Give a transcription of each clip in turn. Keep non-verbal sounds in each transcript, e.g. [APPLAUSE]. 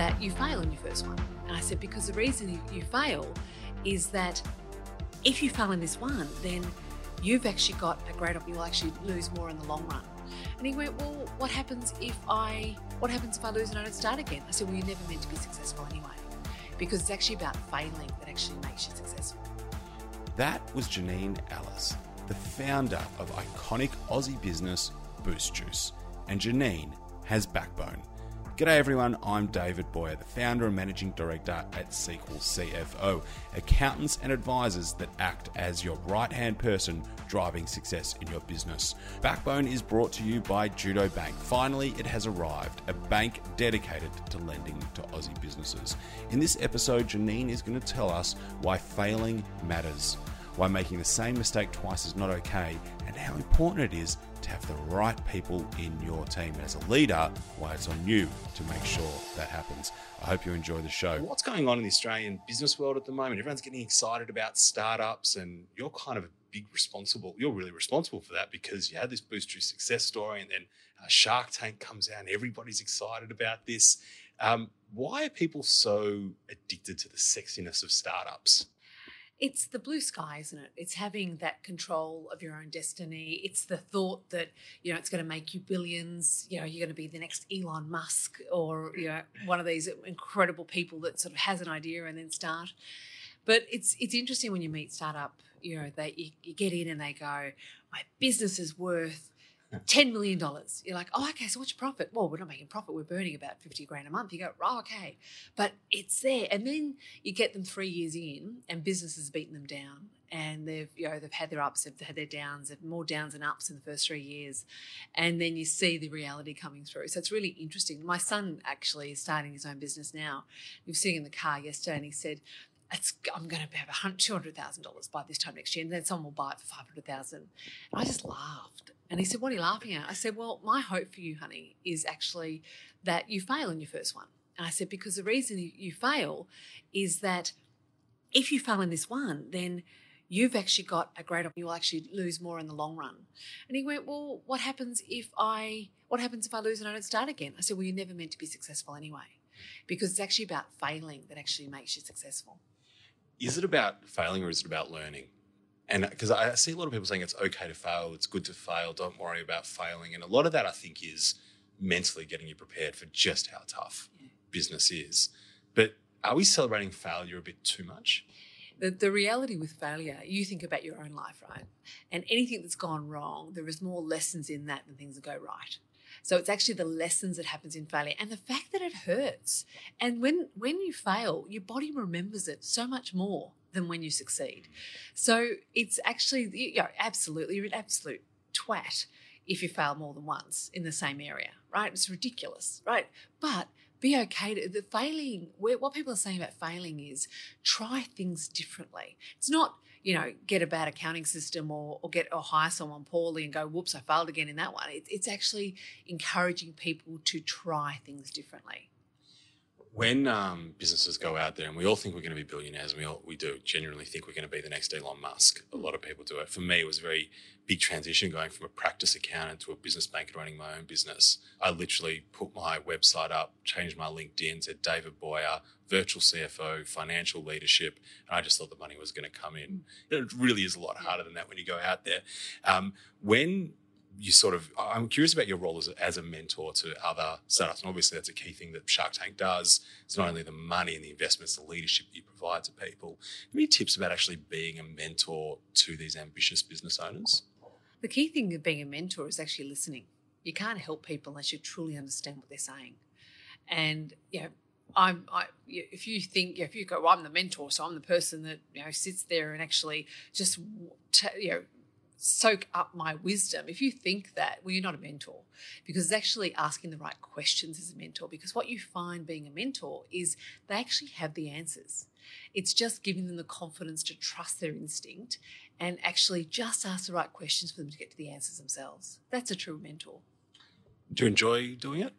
that you fail in your first one. And I said, because the reason you, fail is that if you fail in this one, then you've actually got a great opportunity. You'll actually lose more in the long run. And he went, well, what happens if I, what happens if I lose and I don't start again? I said, well, you're never meant to be successful anyway, because it's actually about failing that actually makes you successful. That was Janine Allis, the founder of iconic Aussie business Boost Juice. And Janine has backbone. G'day everyone, I'm David Boyer, the founder and managing director at Sequel CFO, accountants and advisors that act as your right hand person driving success in your business. Backbone is brought to you by Judo Bank. Finally, it has arrived, a bank dedicated to lending to Aussie businesses. In this episode, Janine is going to tell us why failing matters, why making the same mistake twice is not okay, and how important it is to have the right people in your team. And as a leader, why it's on you to make sure that happens. I hope you enjoy the show. What's going on in the Australian business world at the moment? Everyone's getting excited about startups, and you're kind of a big responsible. You're really responsible for that because you had this Boost Juice success story, and then uh, Shark Tank comes out, and everybody's excited about this. Um, why are people so addicted to the sexiness of startups? It's the blue sky, isn't it? It's having that control of your own destiny. It's the thought that you know it's going to make you billions. You know, you're going to be the next Elon Musk or you know one of these incredible people that sort of has an idea and then start. But it's it's interesting when you meet startup. You know, they you, you get in and they go, my business is worth $10 million. You're like, oh, okay, so what's your profit? Well, we're not making profit. We're burning about 50 grand a month. You go, oh, okay. But it's there. And then you get them three years in and business has beaten them down. And they've, you know, they've had their ups, they've had their downs, they've more downs and ups in the first three years. And then you see the reality coming through. So it's really interesting. My son actually is starting his own business now. We were sitting in the car yesterday and he said, I'm going to have two hundred thousand dollars by this time next year, and then someone will buy it for five hundred thousand. I just laughed, and he said, "What are you laughing at?" I said, "Well, my hope for you, honey, is actually that you fail in your first one." And I said, "Because the reason you fail is that if you fail in this one, then you've actually got a great you'll actually lose more in the long run." And he went, "Well, what happens if I what happens if I lose and I don't start again?" I said, "Well, you're never meant to be successful anyway." Because it's actually about failing that actually makes you successful is it about failing or is it about learning? And because I see a lot of people saying it's okay to fail, it's good to fail, don't worry about failing. And a lot of that I think is mentally getting you prepared for just how tough yeah. business is. But are we celebrating failure a bit too much? The, the reality with failure, you think about your own life, right? And anything that's gone wrong, there is more lessons in that than things that go right. So it's actually the lessons that happens in failure and the fact that it hurts. And when when you fail, your body remembers it so much more than when you succeed. So it's actually you know, absolutely you're an absolute twat if you fail more than once in the same area, right? It's ridiculous, right? But be okay to the failing what people are saying about failing is try things differently it's not you know get a bad accounting system or, or get or hire someone poorly and go whoops i failed again in that one. It, it's actually encouraging people to try things differently when um, businesses go out there and we all think we're going to be billionaires, we all we do genuinely think we're going to be the next Elon Musk. A lot of people do it. For me, it was a very big transition going from a practice accountant to a business banker running my own business. I literally put my website up, changed my LinkedIn, said David Boyer, virtual CFO, financial leadership, and I just thought the money was going to come in. Mm. It really is a lot harder than that when you go out there. Um, when you sort of i'm curious about your role as a, as a mentor to other startups. And obviously that's a key thing that shark tank does. It's not only the money and the investments the leadership you provide to people. Any tips about actually being a mentor to these ambitious business owners. The key thing of being a mentor is actually listening. You can't help people unless you truly understand what they're saying. And you know I'm, I, if you think, if you go, well, I'm the mentor, so I'm the person that you know sits there and actually just, t- you know, soak up my wisdom. If you think that, well, you're not a mentor because it's actually asking the right questions as a mentor. Because what you find being a mentor is they actually have the answers. It's just giving them the confidence to trust their instinct and actually just ask the right questions for them to get to the answers themselves. That's a true mentor. Do you enjoy doing it?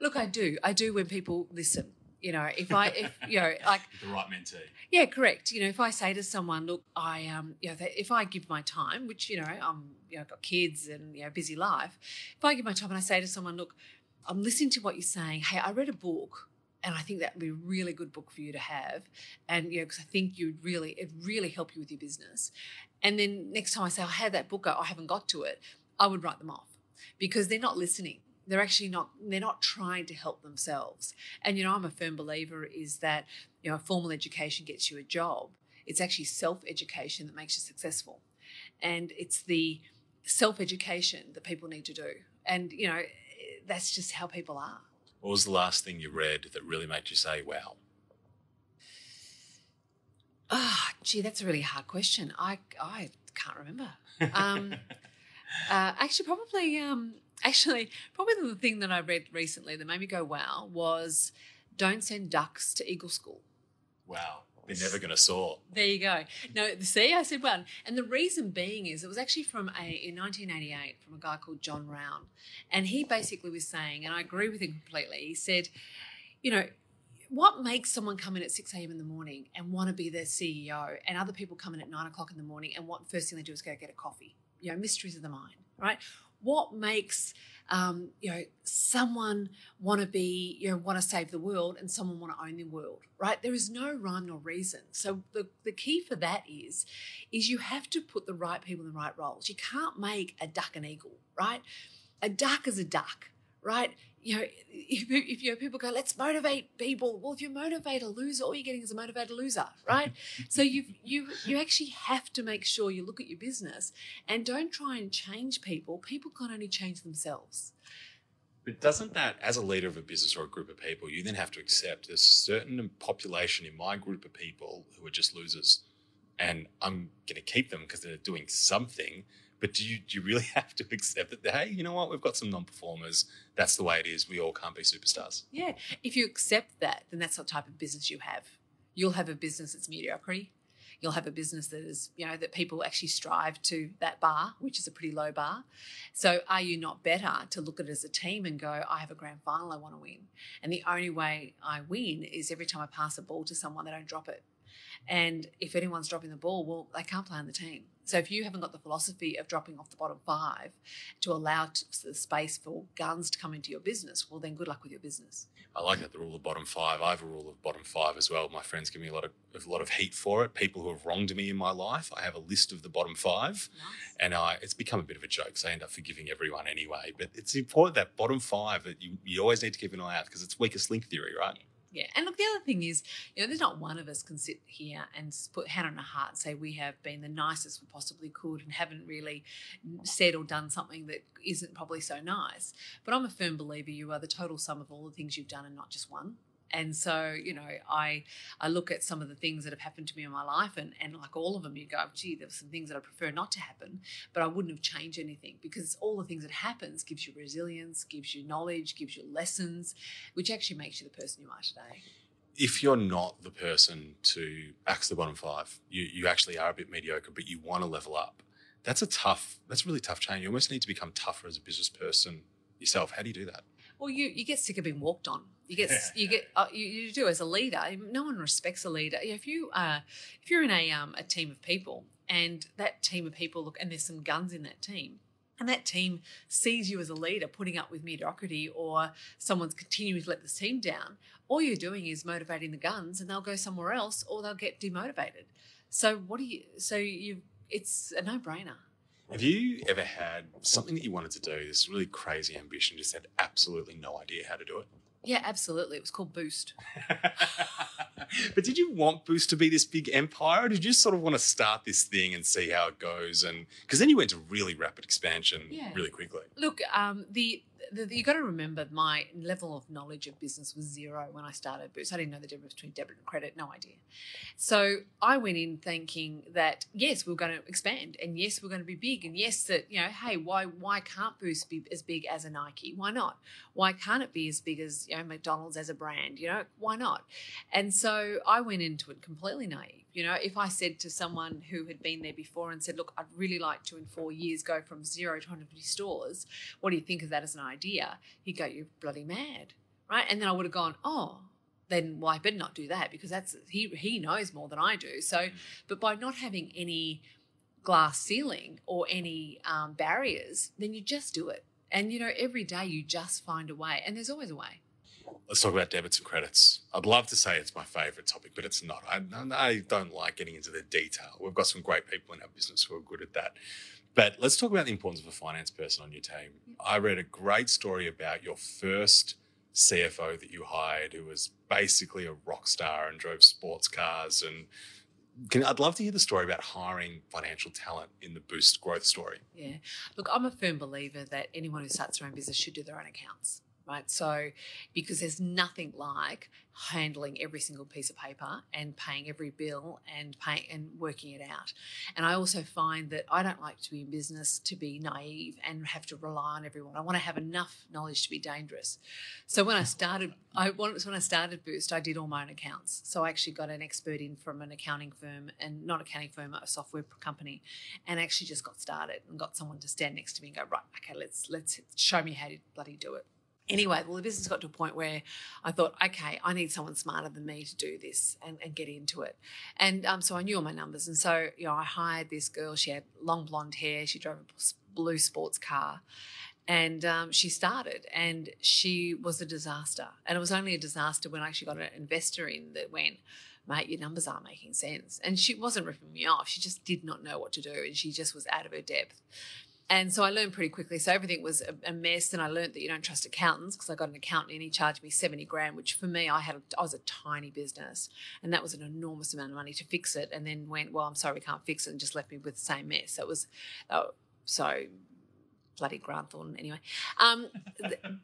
Look, I do. I do when people listen. You know, if I, if you know, [LAUGHS] like the right mentee. Yeah, correct. You know, if I say to someone, "Look, I um, you know, if I give my time, which you know, I'm, you know, I've got kids and you know, busy life. If I give my time and I say to someone, "Look, I'm listening to what you're saying. Hey, I read a book and I think that would be a really good book for you to have. And you know, because I think you'd really it really help you with your business. And then next time I say I had that book, I haven't got to it, I would write them off because they're not listening. They're actually not. They're not trying to help themselves. And you know, I'm a firm believer is that you know, formal education gets you a job. It's actually self education that makes you successful, and it's the self education that people need to do. And you know, that's just how people are. What was the last thing you read that really made you say, wow? Ah, oh, gee, that's a really hard question. I, I can't remember. [LAUGHS] Um, uh, actually, probably, um, actually, probably the thing that I read recently that made me go wow was "Don't send ducks to eagle school." Wow. They're never going to soar. There you go. No, see, I said one. And the reason being is it was actually from a, in 1988 from a guy called John Rohn. And he basically was saying, and I agree with him completely, he said, you know, what makes someone come in at 6 a.m. in the morning and want to be their CEO and other people come in at 9 o'clock in the morning and what first thing they do is go get a coffee? You know, mysteries of the mind, right? What makes um, you know, someone want to be, you know, want to save the world and someone want to own the world, right? There is no rhyme nor reason. So the, the key for that is, is you have to put the right people in the right roles. You can't make a duck an eagle, right? A duck is a duck, right? You know, if, if you know, people go, let's motivate people. Well, if you motivate a loser, all you're getting is a motivated loser, right? [LAUGHS] so you you you actually have to make sure you look at your business and don't try and change people. People can only change themselves. But doesn't that, as a leader of a business or a group of people, you then have to accept there's a certain population in my group of people who are just losers, and I'm going to keep them because they're doing something but do you, do you really [LAUGHS] have to accept that, hey, you know what, we've got some non performers. That's the way it is. We all can't be superstars. Yeah. If you accept that, then that's the type of business you have. You'll have a business that's mediocrity. You'll have a business that is, you know, that people actually strive to that bar, which is a pretty low bar. So, are you not better to look at it as a team and go, I have a grand final I want to win? And the only way I win is every time I pass a ball to someone, they don't drop it. And if anyone's dropping the ball, well, they can't play on the team. So if you haven't got the philosophy of dropping off the bottom five to allow the space for guns to come into your business, well, then good luck with your business. I like that the rule of bottom five. I have a rule of bottom five as well. My friends give me a lot of a lot of heat for it. People who have wronged me in my life, I have a list of the bottom five, nice. and I, it's become a bit of a joke. So I end up forgiving everyone anyway. But it's important that bottom five that you, you always need to keep an eye out because it's weakest link theory, right? Yeah, and look, the other thing is, you know, there's not one of us can sit here and put hand on a heart and say we have been the nicest we possibly could and haven't really said or done something that isn't probably so nice. But I'm a firm believer you are the total sum of all the things you've done and not just one. And so, you know, I I look at some of the things that have happened to me in my life, and, and like all of them, you go, gee, there's some things that I prefer not to happen, but I wouldn't have changed anything because all the things that happens gives you resilience, gives you knowledge, gives you lessons, which actually makes you the person you are today. If you're not the person to axe the bottom five, you, you actually are a bit mediocre, but you want to level up. That's a tough, that's a really tough change. You almost need to become tougher as a business person yourself. How do you do that? Well, you, you get sick of being walked on you get you get [LAUGHS] uh, you, you, do as a leader. No one respects a leader. If you uh, if you're in a um, a team of people and that team of people look and there's some guns in that team, and that team sees you as a leader putting up with mediocrity or someone's continuing to let this team down, all you're doing is motivating the guns and they'll go somewhere else or they'll get demotivated. So what do you so you it's a no-brainer. Have you ever had something that you wanted to do, this really crazy ambition, just had absolutely no idea how to do it? Yeah, absolutely. It was called Boost. [LAUGHS] [LAUGHS] but did you want Boost to be this big empire, or did you sort of want to start this thing and see how it goes? And because then you went to really rapid expansion yeah. really quickly. Look, um, the the, you got to remember my level of knowledge of business was zero when I started Boost. I didn't know the difference between debit and credit, no idea. So I went in thinking that yes, we are going to expand, and yes, we're going to be big, and yes, that you know, hey, why why can't Boost be as big as a Nike? Why not? Why can't it be as big as you know McDonald's as a brand? You know, why not? And so I went into it completely naive. You know, if I said to someone who had been there before and said, Look, I'd really like to in four years go from zero to 150 stores, what do you think of that as an idea? He'd go, You're bloody mad. Right. And then I would have gone, Oh, then well, I better not do that because that's he he knows more than I do. So, mm. but by not having any glass ceiling or any um, barriers, then you just do it. And you know, every day you just find a way, and there's always a way. Let's talk about debits and credits. I'd love to say it's my favorite topic, but it's not. I, I don't like getting into the detail. We've got some great people in our business who are good at that. But let's talk about the importance of a finance person on your team. I read a great story about your first CFO that you hired who was basically a rock star and drove sports cars and can, I'd love to hear the story about hiring financial talent in the Boost growth story. Yeah. Look, I'm a firm believer that anyone who starts their own business should do their own accounts right? So, because there's nothing like handling every single piece of paper and paying every bill and paying and working it out. And I also find that I don't like to be in business to be naive and have to rely on everyone. I want to have enough knowledge to be dangerous. So when I started, I was when I started Boost, I did all my own accounts. So I actually got an expert in from an accounting firm and not accounting firm, a software company, and actually just got started and got someone to stand next to me and go, right, okay, let's let's show me how to bloody do it anyway, well, the business got to a point where I thought, okay, I need someone smarter than me to do this and, and get into it. And um, so I knew all my numbers. And so, you know, I hired this girl. She had long blonde hair. She drove a blue sports car. And um, she started, and she was a disaster. And it was only a disaster when I actually got an investor in that went, mate, your numbers aren't making sense. And she wasn't ripping me off. She just did not know what to do. And she just was out of her depth. And so I learned pretty quickly. So everything was a, mess. And I learned that you don't trust accountants because I got an accountant and he charged me 70 grand, which for me, I had, I was a tiny business and that was an enormous amount of money to fix it. And then went, well, I'm sorry, we can't fix it and just left me with the same mess. So it was, uh, so bloody Grant Thornton anyway. Um,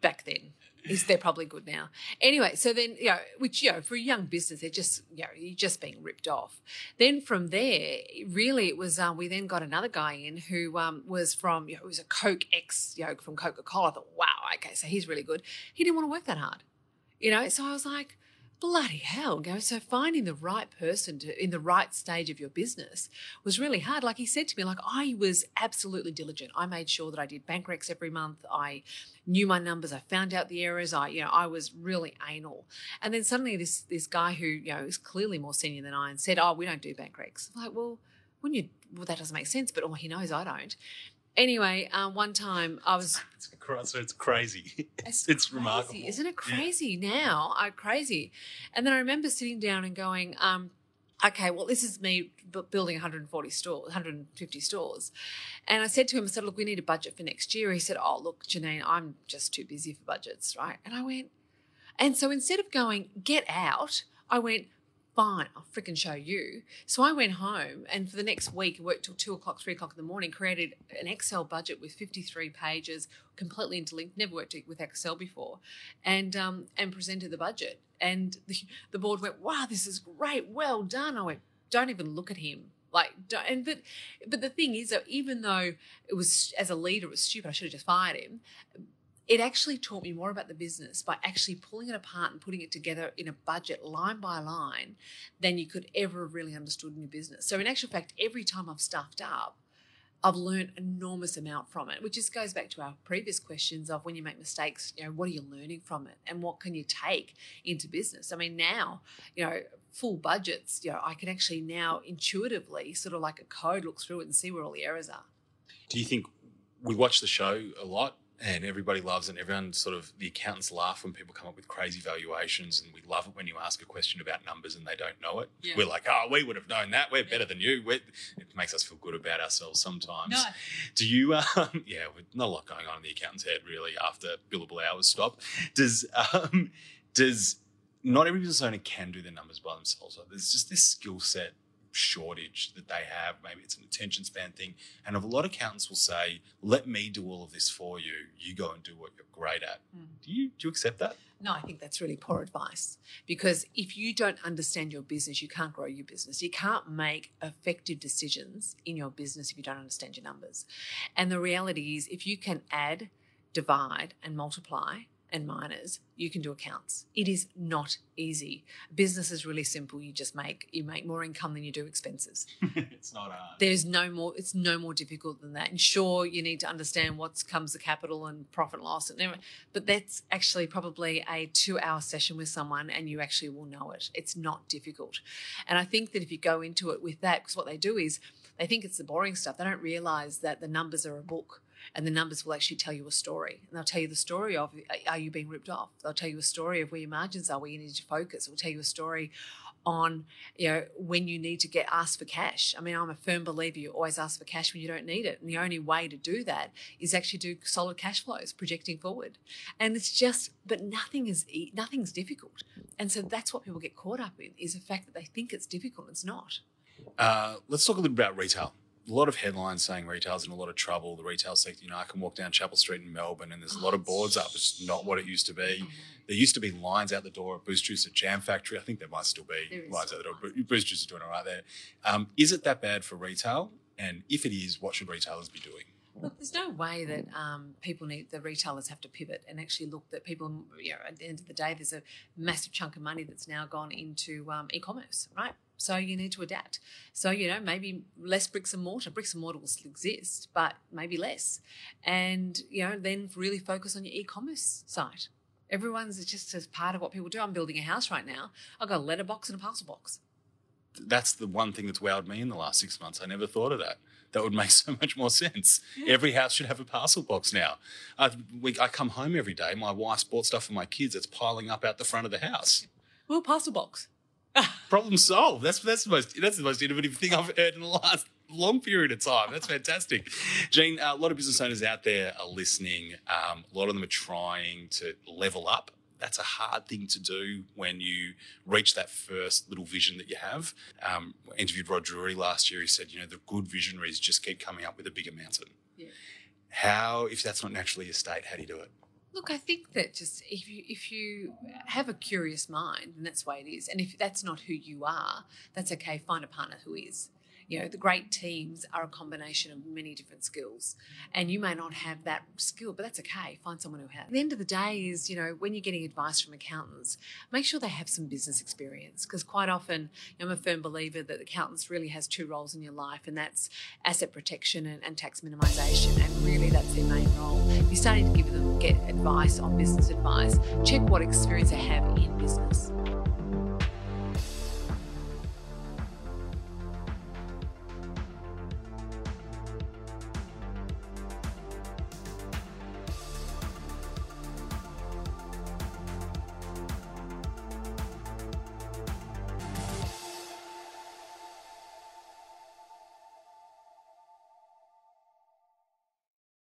back then, is they're probably good now. Anyway, so then you know, which you know, for a young business, they're just you know, you're just being ripped off. Then from there, really, it was um, we then got another guy in who um, was from you know, was a Coke ex, you know, from Coca Cola. I thought, wow, okay, so he's really good. He didn't want to work that hard, you know. So I was like bloody hell go so finding the right person to in the right stage of your business was really hard. Like he said to me like i was absolutely diligent. I made sure that i did bank recs every month. I knew my numbers. I found out the errors. I you know i was really anal. And then suddenly this this guy who you know is clearly more senior than i and said oh we don't do bank recs. I'm like well wouldn't you well that doesn't make sense but oh he knows i don't Anyway, um, one time I was. [LAUGHS] It's, it's crazy. [LAUGHS] It's, it's crazy, remarkable. Isn't it crazy yeah. now? I crazy. And then I remember sitting down and going, um, okay, well, this is me building 140 stores, 150 stores. And I said to him, I said, look, we need a budget for next year. He said, oh, look, Janine, I'm just too busy for budgets, right? And I went, and so instead of going, get out, I went, fine, I'll freaking show you. So I went home and for the next week, worked till two o'clock, three o'clock in the morning, created an Excel budget with 53 pages, completely interlinked, never worked with Excel before, and um, and presented the budget. And the, [LAUGHS] the board went, wow, this is great, well done. I went, don't even look at him. Like, and but, but the thing is that even though it was as a leader, it was stupid. I should have just fired him it actually taught me more about the business by actually pulling it apart and putting it together in a budget line by line than you could ever have really understood in your business. So in actual fact, every time I've stuffed up, I've learned enormous amount from it, which just goes back to our previous questions of when you make mistakes, you know, what are you learning from it and what can you take into business? I mean, now, you know, full budgets, you know, I can actually now intuitively sort of like a code look through it and see where all the errors are. Do you think we watch the show a lot and everybody loves it. And everyone sort of the accountants laugh when people come up with crazy valuations, and we love it when you ask a question about numbers and they don't know it. Yeah. We're like, oh, we would have known that. We're better than you. We're, it makes us feel good about ourselves sometimes. No. Do you? Um, [LAUGHS] yeah, not a lot going on in the accountant's head really after billable hours stop. Does um, does not every business owner can do their numbers by themselves. So there's just this skill set shortage that they have. Maybe it's an attention span thing. And a lot of accountants will say, let me do all of this for you. You go and do what you're great at. Mm. Do you do you accept that? No, I think that's really poor advice because if you don't understand your business, you can't grow your business. You can't make effective decisions in your business if you don't understand your numbers. And the reality is, if you can add, divide, and multiply, and minus you can do accounts. It is not easy. Business is really simple. You just make you make more income than you do expenses. [LAUGHS] it's not hard. There's no more. It's no more difficult than that. And sure, you need to understand what comes the capital and profit and loss, and everything, but that's actually probably a two-hour session with someone, and you actually will know it. It's not difficult. And I think that if you go into it with that, because what they do is they think it's the boring stuff. They don't realize that the numbers are a book and the numbers will actually tell you a story. And they'll tell you the story of are you being ripped off? They'll tell you a story of where your margins are, where you need to focus. It will tell you a story on you know when you need to get asked for cash. I mean, I'm a firm believer you always ask for cash when you don't need it, and the only way to do that is actually do solid cash flows, projecting forward. And it's just, but nothing is nothing's difficult, and so that's what people get caught up in is the fact that they think it's difficult. It's not. Uh, let's talk a little bit about retail a lot of headlines saying retail's in a lot of trouble. The retail sector, you know, I can walk down Chapel Street in Melbourne and there's a lot of boards up. It's not what it used to be. Mm-hmm. There used to be lines out the door at Boost Juice at Jam Factory. I think there might still be lines out the door. But Boost Juice is doing all right there. Um, is it that bad for retail? And if it is, what should retailers be doing? Look, there's no way that um, people need the retailers have to pivot and actually look that people. You know, at the end of the day, there's a massive chunk of money that's now gone into um, e-commerce, right? So you need to adapt. So you know, maybe less bricks and mortar. Bricks and mortar will still exist, but maybe less. And you know, then really focus on your e-commerce site. Everyone's just as part of what people do. I'm building a house right now. I've got a letterbox and a parcel box. That's the one thing that's wowed me in the last six months. I never thought of that that would make [LAUGHS] so much more sense. Yeah. Every house should have a parcel box now. I, we, I come home every day. My wife's bought stuff for my kids. It's piling up out the front of the house. Well, parcel box. [LAUGHS] Problem solved. That's that's the most that's the most innovative thing I've heard in the last long period of time. That's fantastic. [LAUGHS] Jean, a lot of business owners out there are listening. Um, a lot of them are trying to level up that's a hard thing to do when you reach that first little vision that you have. Um, I interviewed Rod Drury last year. He said, you know, the good visionaries just keep coming up with a bigger mountain. Yeah. How, if that's not naturally your state, how do you do it? Look, I think that just if you if you have a curious mind, and that's the way it is, and if that's not who you are, that's okay. Find a partner who is you know the great teams are a combination of many different skills and you may not have that skill but that's okay. Find someone who has. At the end of the day is you know when you're getting advice from accountants make sure they have some business experience because quite often i'm a firm believer that accountants really has two roles in your life and that's asset protection and, and tax minimization and really that's their main role. You're starting to give them get advice on business advice check what experience they have in business